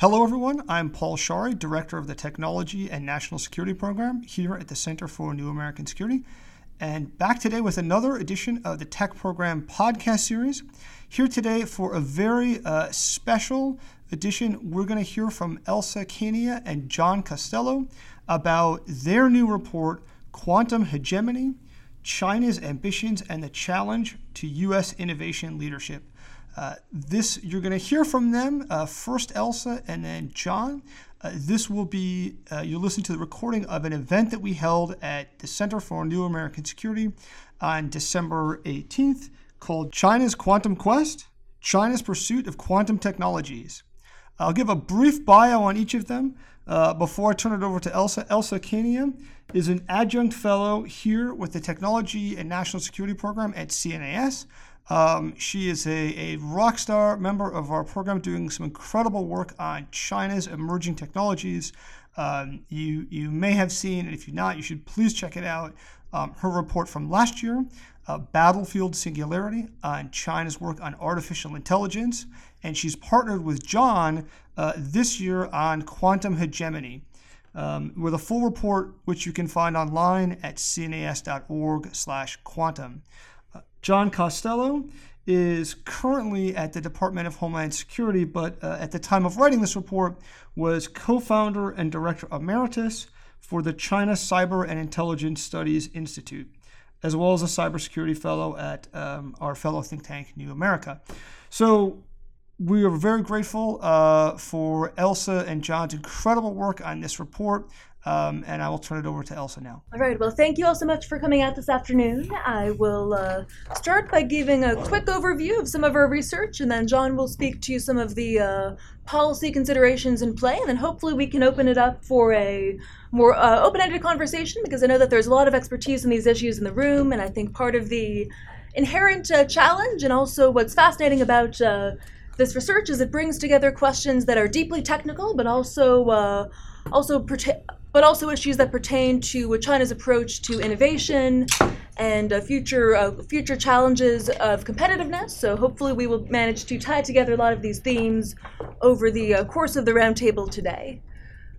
Hello, everyone. I'm Paul Scharre, Director of the Technology and National Security Program here at the Center for New American Security. And back today with another edition of the Tech Program podcast series. Here today for a very uh, special edition, we're going to hear from Elsa Kania and John Costello about their new report, Quantum Hegemony China's Ambitions and the Challenge to U.S. Innovation Leadership. Uh, this you're going to hear from them uh, first, Elsa, and then John. Uh, this will be uh, you'll listen to the recording of an event that we held at the Center for New American Security on December 18th, called "China's Quantum Quest: China's Pursuit of Quantum Technologies." I'll give a brief bio on each of them uh, before I turn it over to Elsa. Elsa Kania is an adjunct fellow here with the Technology and National Security Program at CNAS. Um, she is a, a rock star member of our program doing some incredible work on China's emerging technologies. Um, you, you may have seen, and if you're not, you should please check it out. Um, her report from last year, uh, Battlefield Singularity, on China's work on artificial intelligence. And she's partnered with John uh, this year on quantum hegemony. Um, with a full report, which you can find online at cnas.org/quantum. John Costello is currently at the Department of Homeland Security, but uh, at the time of writing this report was co-founder and director emeritus for the China Cyber and Intelligence Studies Institute, as well as a cybersecurity fellow at um, our fellow think tank, New America. So we are very grateful uh, for Elsa and John's incredible work on this report. Um, and I will turn it over to Elsa now. All right. Well, thank you all so much for coming out this afternoon. I will uh, start by giving a quick overview of some of our research, and then John will speak to some of the uh, policy considerations in play, and then hopefully we can open it up for a more uh, open-ended conversation because I know that there's a lot of expertise in these issues in the room, and I think part of the inherent uh, challenge and also what's fascinating about uh, this research is it brings together questions that are deeply technical, but also uh, also but also issues that pertain to China's approach to innovation and uh, future uh, future challenges of competitiveness. So hopefully we will manage to tie together a lot of these themes over the uh, course of the roundtable today.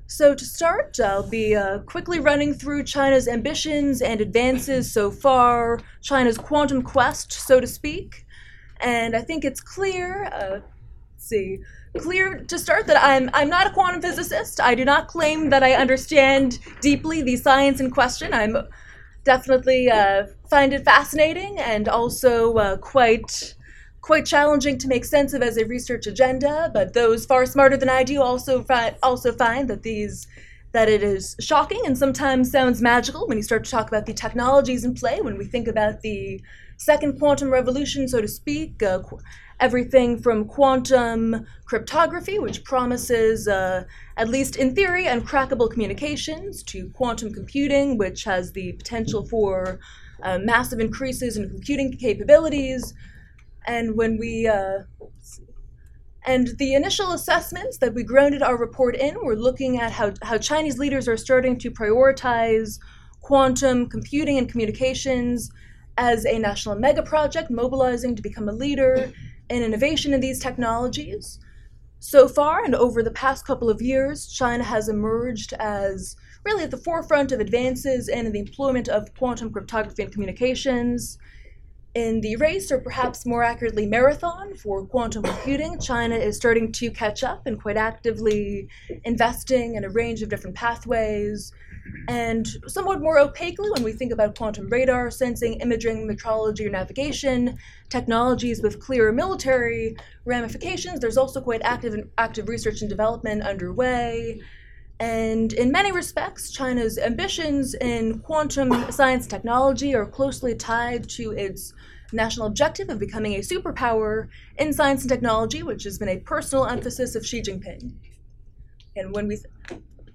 So to start, I'll be uh, quickly running through China's ambitions and advances so far, China's quantum quest, so to speak. And I think it's clear, uh, see, clear to start that I'm I'm not a quantum physicist. I do not claim that I understand deeply the science in question. I'm definitely uh, find it fascinating and also uh, quite quite challenging to make sense of as a research agenda. But those far smarter than I do also fi- also find that these that it is shocking and sometimes sounds magical when you start to talk about the technologies in play. When we think about the second quantum revolution, so to speak, uh, everything from quantum cryptography, which promises, uh, at least in theory, uncrackable communications, to quantum computing, which has the potential for uh, massive increases in computing capabilities. And when we uh, and the initial assessments that we grounded our report in were looking at how, how Chinese leaders are starting to prioritize quantum computing and communications as a national mega project, mobilizing to become a leader in innovation in these technologies. So far, and over the past couple of years, China has emerged as really at the forefront of advances in the employment of quantum cryptography and communications. In the race, or perhaps more accurately, marathon for quantum computing, China is starting to catch up and quite actively investing in a range of different pathways and somewhat more opaquely, when we think about quantum radar, sensing, imaging, metrology, or navigation, technologies with clear military ramifications, there's also quite active, and active research and development underway. And in many respects, China's ambitions in quantum science technology are closely tied to its national objective of becoming a superpower in science and technology, which has been a personal emphasis of Xi Jinping. And when we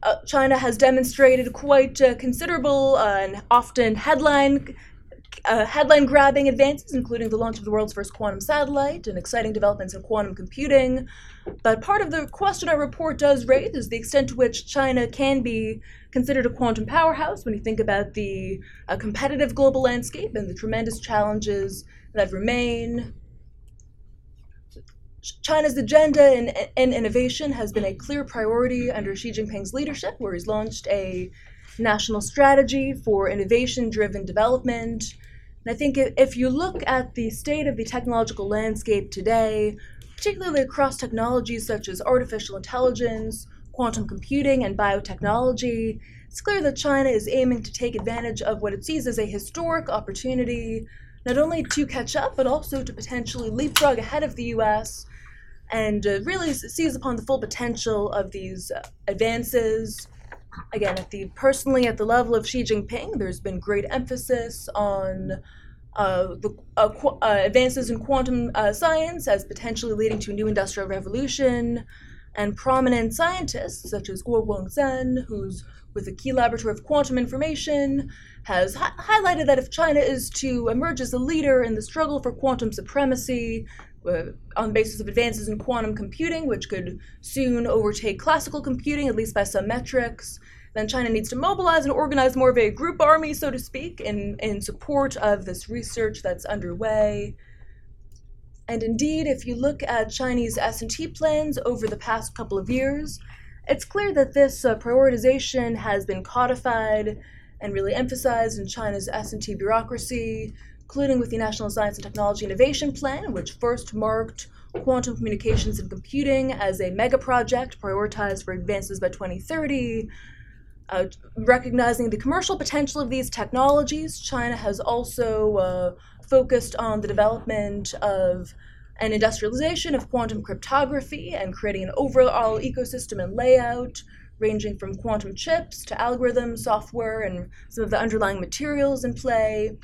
uh, China has demonstrated quite uh, considerable uh, and often headline uh, headline grabbing advances, including the launch of the world's first quantum satellite and exciting developments in quantum computing. But part of the question our report does raise is the extent to which China can be considered a quantum powerhouse when you think about the uh, competitive global landscape and the tremendous challenges that remain China's agenda in, in innovation has been a clear priority under Xi Jinping's leadership, where he's launched a national strategy for innovation driven development. And I think if you look at the state of the technological landscape today, particularly across technologies such as artificial intelligence, quantum computing, and biotechnology, it's clear that China is aiming to take advantage of what it sees as a historic opportunity, not only to catch up, but also to potentially leapfrog ahead of the US and uh, really seize upon the full potential of these uh, advances. Again, at the personally at the level of Xi Jinping, there's been great emphasis on uh, the uh, qu- uh, advances in quantum uh, science as potentially leading to a new industrial revolution, and prominent scientists such as Guo Guangcan, who's with the Key Laboratory of Quantum Information, has hi- highlighted that if China is to emerge as a leader in the struggle for quantum supremacy, on the basis of advances in quantum computing, which could soon overtake classical computing, at least by some metrics, then China needs to mobilize and organize more of a group army, so to speak, in, in support of this research that's underway. And indeed, if you look at Chinese S&T plans over the past couple of years, it's clear that this uh, prioritization has been codified and really emphasized in China's S&T bureaucracy, including with the National Science and Technology Innovation Plan, which first marked quantum communications and computing as a mega project prioritized for advances by 2030. Uh, recognizing the commercial potential of these technologies, China has also uh, focused on the development of an industrialization of quantum cryptography and creating an overall ecosystem and layout ranging from quantum chips to algorithms, software, and some of the underlying materials in play.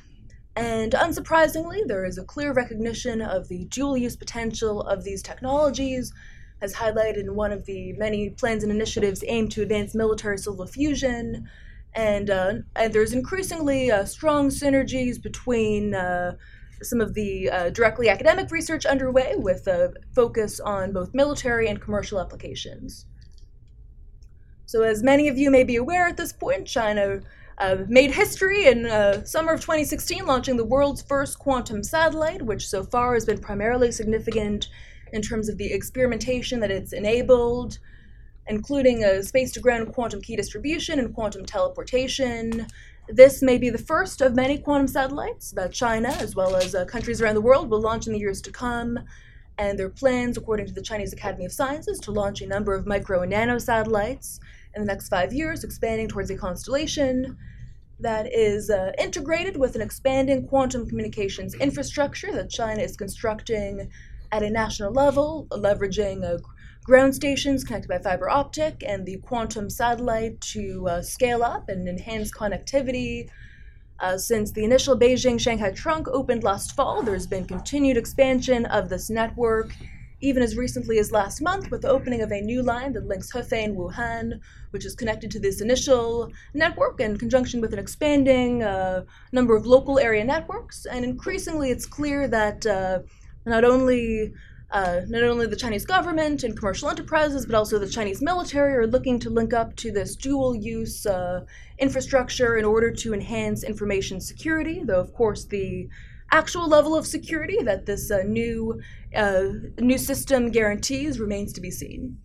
And unsurprisingly, there is a clear recognition of the dual use potential of these technologies, as highlighted in one of the many plans and initiatives aimed to advance military civil fusion. And, uh, and there's increasingly uh, strong synergies between uh, some of the uh, directly academic research underway with a focus on both military and commercial applications. So, as many of you may be aware at this point, China uh, made history in uh, summer of 2016, launching the world's first quantum satellite, which so far has been primarily significant in terms of the experimentation that it's enabled, including a space to ground quantum key distribution and quantum teleportation, this may be the first of many quantum satellites that China, as well as uh, countries around the world, will launch in the years to come. And their plans, according to the Chinese Academy of Sciences, to launch a number of micro and nano satellites in the next five years, expanding towards a constellation that is uh, integrated with an expanding quantum communications infrastructure that China is constructing at a national level, leveraging a ground stations connected by fiber optic and the quantum satellite to uh, scale up and enhance connectivity. Uh, since the initial Beijing Shanghai trunk opened last fall, there's been continued expansion of this network, even as recently as last month, with the opening of a new line that links Hefei and Wuhan, which is connected to this initial network in conjunction with an expanding uh, number of local area networks. And increasingly, it's clear that uh, not only uh, not only the Chinese government and commercial enterprises, but also the Chinese military are looking to link up to this dual use uh, infrastructure in order to enhance information security, though, of course, the actual level of security that this uh, new, uh, new system guarantees remains to be seen.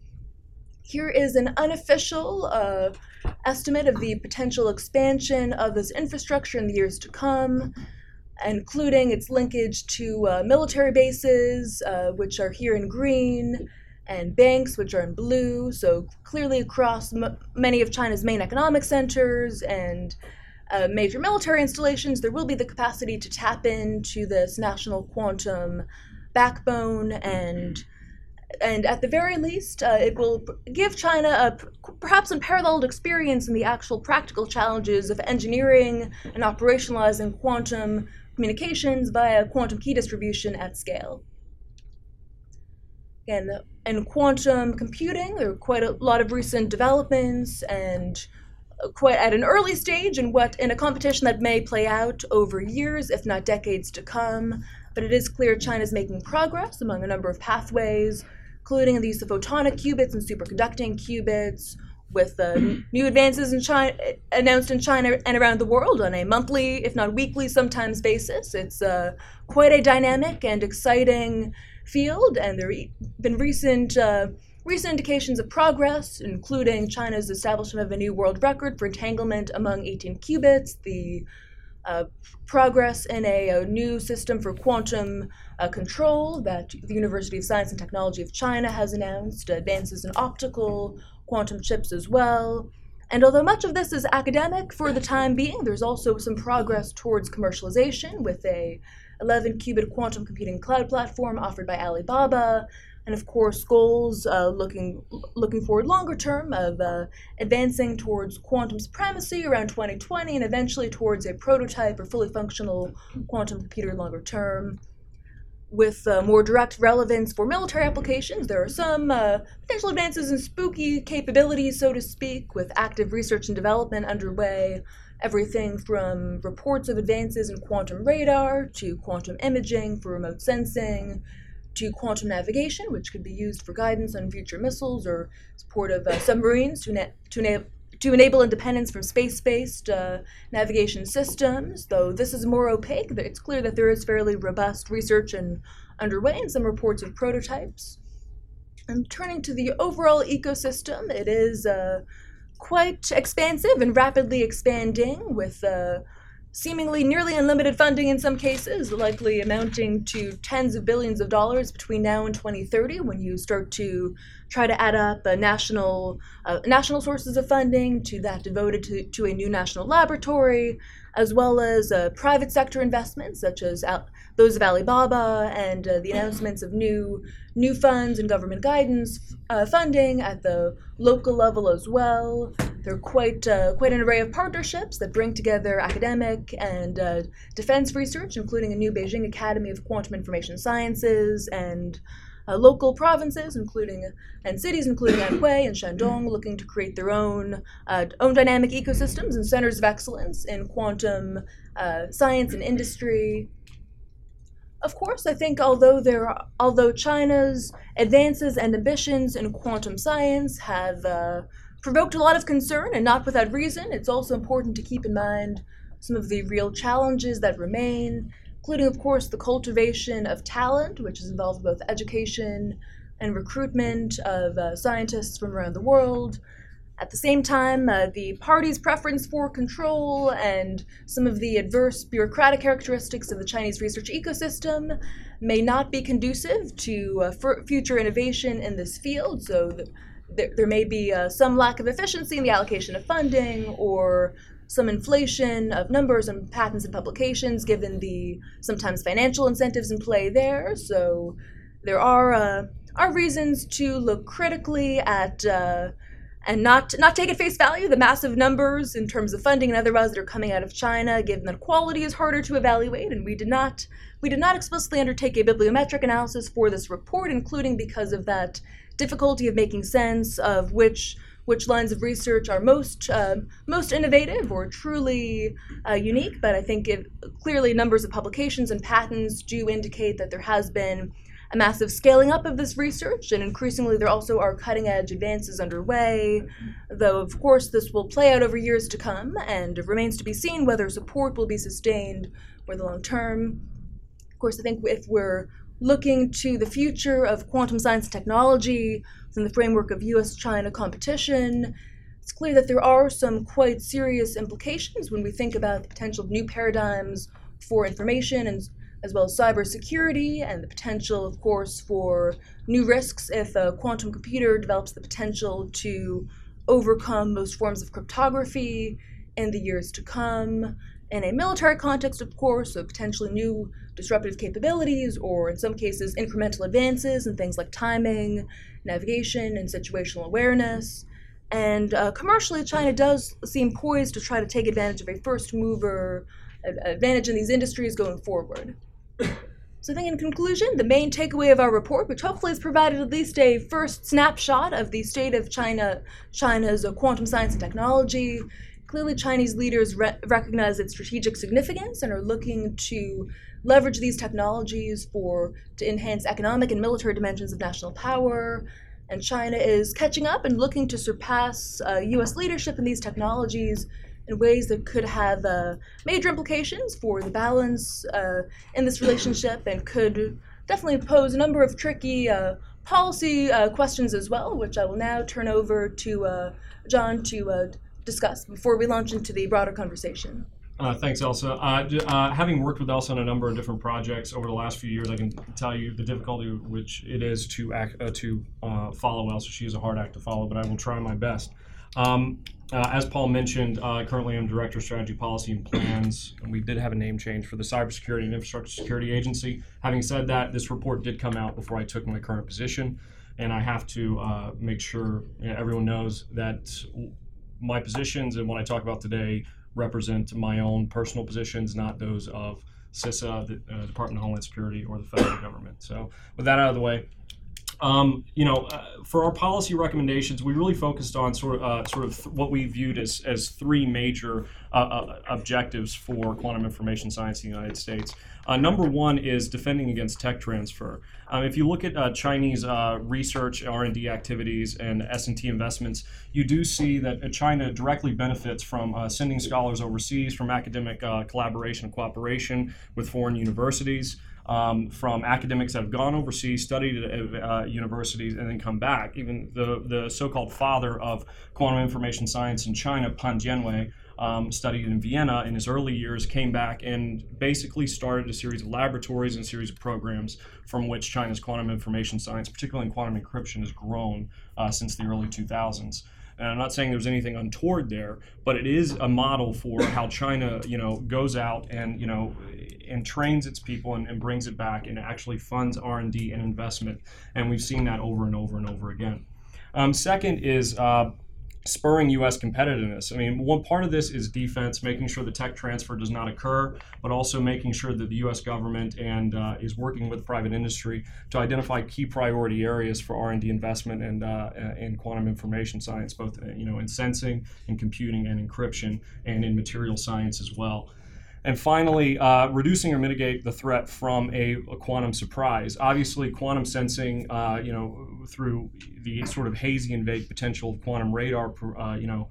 Here is an unofficial uh, estimate of the potential expansion of this infrastructure in the years to come including its linkage to uh, military bases, uh, which are here in green, and banks, which are in blue. So clearly across many of China's main economic centers and uh, major military installations, there will be the capacity to tap into this national quantum backbone and and at the very least, uh, it will give China a perhaps unparalleled experience in the actual practical challenges of engineering and operationalizing quantum communications via quantum key distribution at scale. Again, in quantum computing, there are quite a lot of recent developments and quite at an early stage in what in a competition that may play out over years, if not decades to come. But it is clear China is making progress among a number of pathways, including the use of photonic qubits and superconducting qubits, with uh, new advances in China announced in China and around the world on a monthly, if not weekly, sometimes basis. It's uh, quite a dynamic and exciting field, and there have been recent uh, recent indications of progress, including China's establishment of a new world record for entanglement among 18 qubits, the uh, progress in a, a, new system for quantum uh, control that the University of Science and Technology of China has announced, advances in optical quantum chips as well. And although much of this is academic for the time being, there's also some progress towards commercialization with a 11 qubit quantum computing cloud platform offered by Alibaba, and of course goals uh, looking looking forward longer term of uh, advancing towards quantum supremacy around 2020 and eventually towards a prototype or fully functional quantum computer longer term. With uh, more direct relevance for military applications there are some uh, potential advances in spooky capabilities so to speak with active research and development underway. Everything from reports of advances in quantum radar to quantum imaging for remote sensing to quantum navigation, which could be used for guidance on future missiles or support of uh, submarines to, na- to, na- to enable independence from space based uh, navigation systems. Though this is more opaque, it's clear that there is fairly robust research and underway and some reports of prototypes. And turning to the overall ecosystem, it is uh, quite expansive and rapidly expanding with uh, seemingly nearly unlimited funding in some cases, likely amounting to tens of billions of dollars between now and 2030 when you start to try to add up national uh, national sources of funding to that devoted to, to a new national laboratory, as well as uh, private sector investments such as Al- those of Alibaba and uh, the announcements of new new funds and government guidance uh, funding at the local level as well. There are quite uh, quite an array of partnerships that bring together academic and uh, defense research, including a new Beijing Academy of Quantum Information Sciences and uh, local provinces, including and cities, including Anhui and Shandong, looking to create their own uh, own dynamic ecosystems and centers of excellence in quantum science and industry. Of course, I think although there, are, although China's advances and ambitions in quantum science have uh, provoked a lot of concern, and not without reason, it's also important to keep in mind some of the real challenges that remain, including, of course, the cultivation of talent, which is involved both education and recruitment of uh, scientists from around the world, at the same time, uh, the party's preference for control and some of the adverse bureaucratic characteristics of the Chinese research ecosystem may not be conducive to uh, future innovation in this field. So th- th- there may be uh, some lack of efficiency in the allocation of funding or some inflation of numbers and patents and publications given the sometimes financial incentives in play there. So there are, uh, are reasons to look critically at uh, and not not take at face value the massive numbers in terms of funding and otherwise that are coming out of China, given that quality is harder to evaluate, and we did not we did not explicitly undertake a bibliometric analysis for this report, including because of that difficulty of making sense of which which lines of research are most uh, most innovative or truly uh, unique. But I think it, clearly numbers of publications and patents do indicate that there has been a massive scaling up of this research, and increasingly there also are cutting edge advances underway, though of course this will play out over years to come, and it remains to be seen whether support will be sustained for the long term. Of course, I think if we're looking to the future of quantum science technology within the framework of US China competition, it's clear that there are some quite serious implications when we think about the potential of new paradigms for information and as well as cybersecurity and the potential, of course, for new risks if a quantum computer develops the potential to overcome most forms of cryptography in the years to come. In a military context, of course, so potentially new disruptive capabilities, or in some cases, incremental advances in things like timing, navigation, and situational awareness. And uh, commercially, China does seem poised to try to take advantage of a first mover advantage in these industries going forward. So I think in conclusion, the main takeaway of our report, which hopefully has provided at least a first snapshot of the state of China, China's uh, quantum science and technology, clearly Chinese leaders re- recognize its strategic significance and are looking to leverage these technologies for to enhance economic and military dimensions of national power. And China is catching up and looking to surpass uh, U.S. leadership in these technologies in ways that could have uh, major implications for the balance uh, in this relationship and could definitely pose a number of tricky uh, policy uh, questions as well, which I will now turn over to uh, John to uh, discuss before we launch into the broader conversation. Uh, thanks, Elsa. Uh, uh, having worked with Elsa on a number of different projects over the last few years, I can tell you the difficulty which it is to act, to follow Elsa. She is a hard act to follow, but I will try my best. Um, uh, as Paul mentioned, I currently I'm Director of Strategy, Policy, and Plans. And we did have a name change for the Cybersecurity and Infrastructure Security Agency. Having said that, this report did come out before I took my current position, and I have to make sure you know, everyone knows that my positions and what I talk about today represent my own personal positions, not those of CISA, the uh, Department of Homeland Security, or the federal government. So, with that out of the way, um, you know, uh, for our policy recommendations, we really focused on sort of, uh, sort of what we viewed as, as three major uh, uh objectives for quantum information science in the United States. Uh, number one is defending against tech transfer. Um, if you look at uh, Chinese research, R&D activities, and S&T investments, you do see that China directly benefits from sending scholars overseas, from academic collaboration and cooperation with foreign universities um, from academics that have gone overseas, studied at uh, universities, and then come back. Even the, the so called father of quantum information science in China, Pan Jianwei, um, studied in Vienna in his early years, came back and basically started a series of laboratories and series of programs from which China's quantum information science, particularly in quantum encryption, has grown uh, since the early 2000s. And I'm not saying there's anything untoward there, but it is a model for how China, you know, goes out and you know, and trains its people and, and brings it back and actually funds R&D and investment. And we've seen that over and over and over again. Um, second is uh, spurring U.S. competitiveness. I mean, one part of this is defense, making sure the tech transfer does not occur, but also making sure that the U.S. government and uh, is working with private industry to identify key priority areas for R&D investment and uh, in quantum information science, both uh, you know in sensing, in computing, and encryption, and in material science as well. And finally, uh, reducing or mitigate the threat from a, a quantum surprise. Obviously, quantum sensing, uh, you know, through the sort of hazy and vague potential of quantum radar, uh, you know,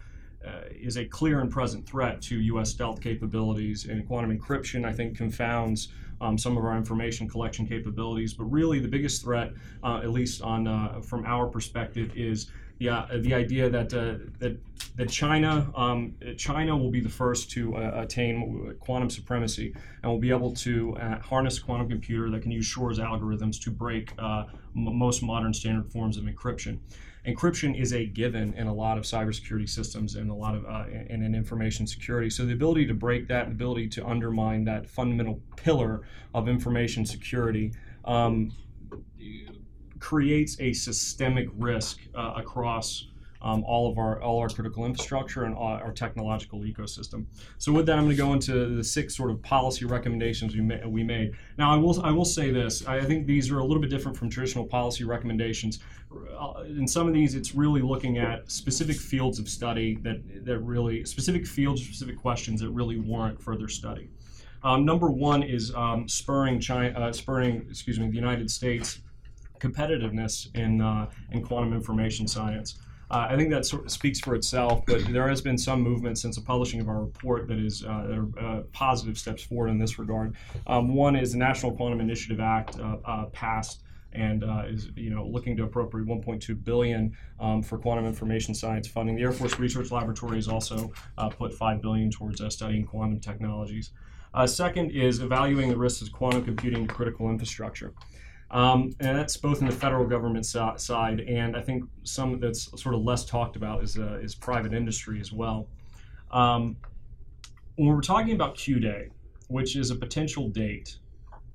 uh, is a clear and present threat to U.S. stealth capabilities. And quantum encryption, I think, confounds um, some of our information collection capabilities. But really, the biggest threat, uh, at least on uh, from our perspective, is yeah, the idea that uh, that that China um, China will be the first to uh, attain quantum supremacy and will be able to uh, harness quantum computer that can use Shor's algorithms to break uh, m- most modern standard forms of encryption. Encryption is a given in a lot of cybersecurity systems and a lot of uh, in, in information security. So the ability to break that, the ability to undermine that fundamental pillar of information security. Um, creates a systemic risk uh, across um, all of our all our critical infrastructure and our technological ecosystem. So with that, I'm going to go into the six sort of policy recommendations we, ma- we made. Now, I will I will say this: I think these are a little bit different from traditional policy recommendations. Uh, in some of these, it's really looking at specific fields of study that that really specific fields, specific questions that really warrant further study. Um, number one is um, spurring China, uh, spurring excuse me, the United States competitiveness in, uh, in quantum information science. Uh, I think that sort of speaks for itself, but there has been some movement since the publishing of our report that is uh, uh, positive steps forward in this regard. Um, one is the National Quantum Initiative Act uh, uh, passed and uh, is you know looking to appropriate 1.2 billion um, for quantum information science funding. The Air Force Research Laboratory has also put 5 billion towards studying quantum technologies. second is evaluating the risks of quantum computing to critical infrastructure. Um, and that's both in the federal government so- side, and I think some that's sort of less talked about is, uh, is private industry as well. Um, when we're talking about Q Day, which is a potential date,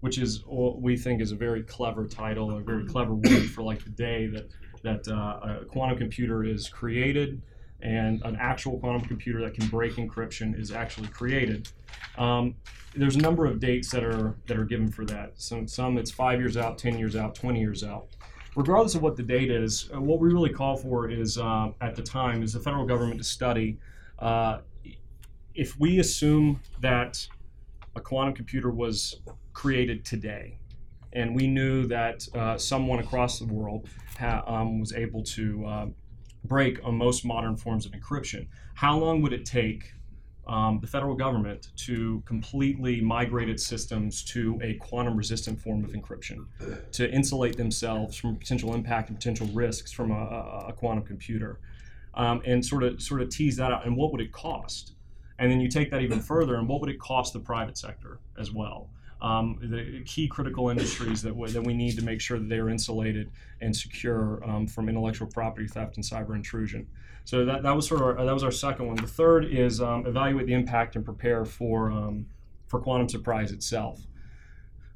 which is what we think is a very clever title, a very clever word for like the day that that uh, a quantum computer is created and an actual quantum computer that can break encryption is actually created. Um, there's a number of dates that are that are given for that. Some some it's five years out, ten years out, twenty years out. Regardless of what the date is, uh, what we really call for is uh, at the time is the federal government to study. Uh, if we assume that a quantum computer was created today, and we knew that uh, someone across the world ha- um, was able to uh, break on most modern forms of encryption. How long would it take um, the federal government to completely migrate its systems to a quantum resistant form of encryption? To insulate themselves from potential impact and potential risks from a, a quantum computer. Um, and sort of sort of tease that out and what would it cost? And then you take that even further and what would it cost the private sector as well um, the key critical industries that, w- that we need to make sure that they are insulated and secure um, from intellectual property theft and cyber intrusion. So that, that was sort of our, that was our second one. The third is um, evaluate the impact and prepare for um, for quantum surprise itself.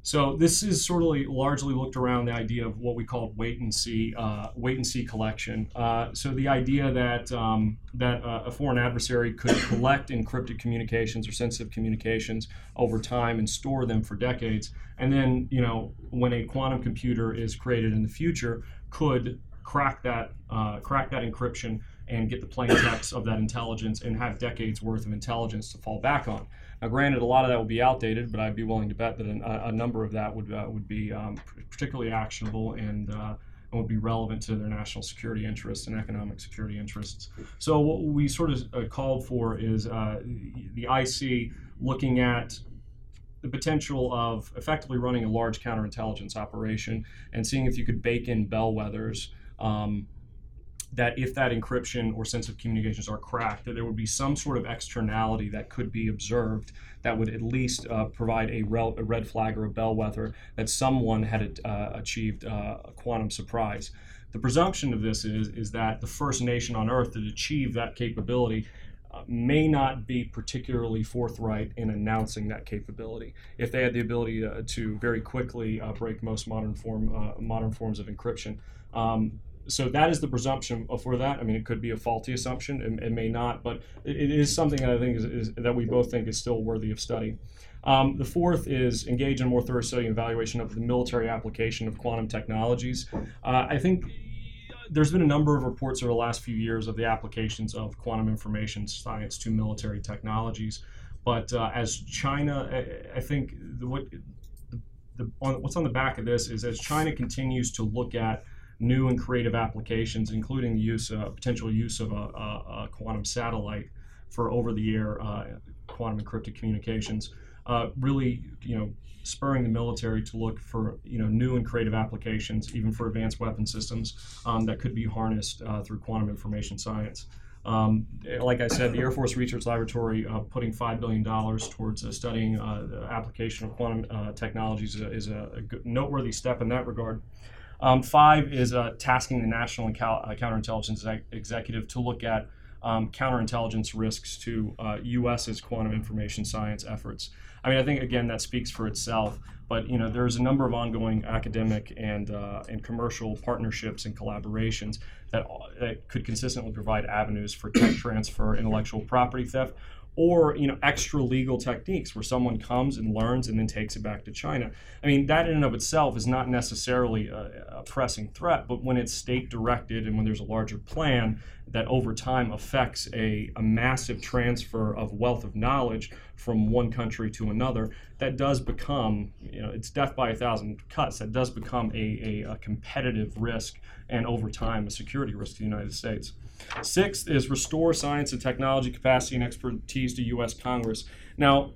So this is sort of largely looked around the idea of what we call wait and see, uh, wait and see collection. Uh, so the idea that um, that uh, a foreign adversary could collect encrypted communications or sensitive communications over time and store them for decades, and then you know when a quantum computer is created in the future, could crack that uh, crack that encryption and get the plain text of that intelligence and have decades worth of intelligence to fall back on. Now, granted, a lot of that would be outdated, but I'd be willing to bet that a, a number of that would uh, would be um, particularly actionable and. Uh, and would be relevant to their national security interests and economic security interests. So what we sort of uh, called for is uh, the IC looking at the potential of effectively running a large counterintelligence operation and seeing if you could bake in bellwethers um, that if that encryption or sensitive communications are cracked, that there would be some sort of externality that could be observed that would at least uh, provide a, rel- a, red flag or a bellwether that someone had uh, achieved uh, a quantum surprise. The presumption of this is, is that the first nation on Earth to achieve that capability uh, may not be particularly forthright in announcing that capability. If they had the ability uh, to very quickly uh, break most modern form modern forms of encryption, um, so that is the presumption for that. I mean, it could be a faulty assumption, it, it may not, but it, is something that I think is, is, that we both think is still worthy of study. Um, the fourth is engage in more thorough study and evaluation of the military application of quantum technologies. Uh, I think there's been a number of reports over the last few years of the applications of quantum information science to military technologies. But uh, as China, I, I think the, what the, on, what's on the back of this is as China continues to look at new and creative applications, including the use, potential use of a, a, a, quantum satellite for over-the-air uh, quantum encrypted communications. Uh, really, you know, spurring the military to look for you know new and creative applications, even for advanced weapon systems um, that could be harnessed uh, through quantum information science. Um, like I said, the Air Force Research Laboratory uh, putting $5 billion towards uh, studying uh, the application of quantum uh, technologies is, a, is a noteworthy step in that regard. Um, five is uh, tasking the National Cal- uh, Counterintelligence Executive to look at um, counterintelligence risks to uh, U.S.'s quantum information science efforts. I mean, I think again that speaks for itself. But you know, there's a number of ongoing academic and uh, and commercial partnerships and collaborations that, that could consistently provide avenues for tech transfer, intellectual property theft, or you know extra legal techniques where someone comes and learns and then takes it back to China. I mean that in and of itself is not necessarily a, a, pressing threat, but when it's state directed and when there's a larger plan that over time affects a, a massive transfer of wealth of knowledge from one country to another, that does become you know it's death by a thousand cuts. That does become a, a, a competitive risk and over time a security risk to the United States. Sixth is restore science and technology capacity and expertise to U.S. Congress. Now,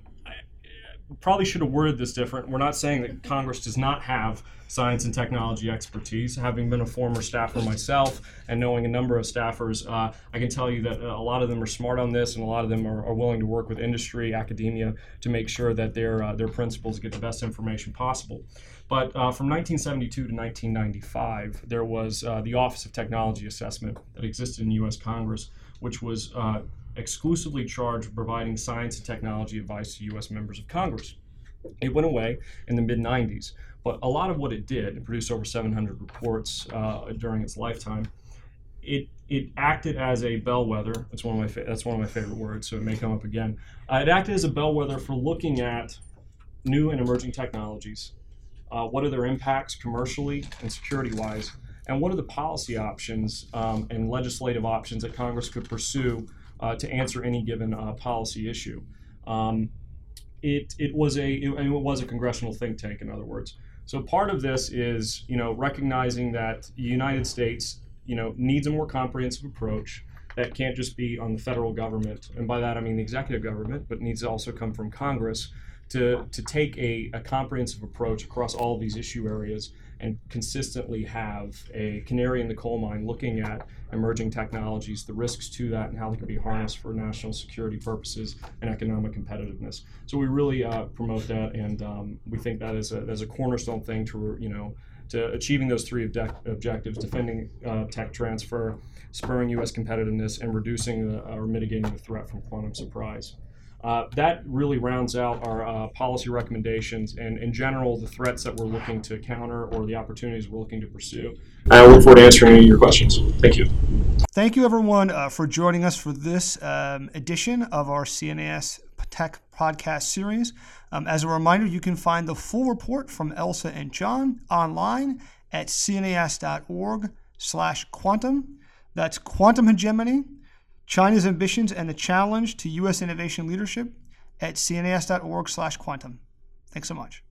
probably should have worded this different. We're not saying that Congress does not have science and technology expertise. Having been a former staffer myself and knowing a number of staffers, uh, I can tell you that a lot of them are smart on this, and a lot of them are, are willing to work with industry, academia, to make sure that their uh, their principals get the best information possible. But uh, from 1972 to 1995, there was uh, the Office of Technology Assessment that existed in U.S. Congress, which was uh, exclusively charged with providing science and technology advice to U.S. members of Congress. It went away in the mid 90s, but a lot of what it did, it produced over 700 reports uh, during its lifetime. It it acted as a bellwether. That's one of my fa- that's one of my favorite words, so it may come up again. Uh, it acted as a bellwether for looking at new and emerging technologies, uh, what are their impacts commercially and security wise? And what are the policy options um, and legislative options that Congress could pursue to answer any given uh, policy issue? Um, it, it was a it, it was a congressional think tank, in other words. So part of this is you know recognizing that the United States you know needs a more comprehensive approach that can't just be on the federal government, and by that I mean the executive government, but needs to also come from Congress to, to take a, a comprehensive approach across all these issue areas and consistently have a canary in the coal mine looking at emerging technologies, the risks to that, and how they can be harnessed for national security purposes and economic competitiveness. So we really uh, promote that, and um, we think that is a, a cornerstone thing to you know to achieving those three object- objectives: defending uh, tech transfer, spurring U.S. competitiveness, and reducing the, or mitigating the threat from quantum surprise. Uh, that really rounds out our uh, policy recommendations and, in general, the threats that we're looking to counter or the opportunities we're looking to pursue. I look forward to answering any of your questions. Thank you. Thank you, everyone, uh, for joining us for this um, edition of our CNAS Tech podcast series. Um, as a reminder, you can find the full report from Elsa and John online at cnas.org slash quantum. That's quantum hegemony China's ambitions and the challenge to U.S. innovation leadership at cnas.org/quantum. Thanks so much.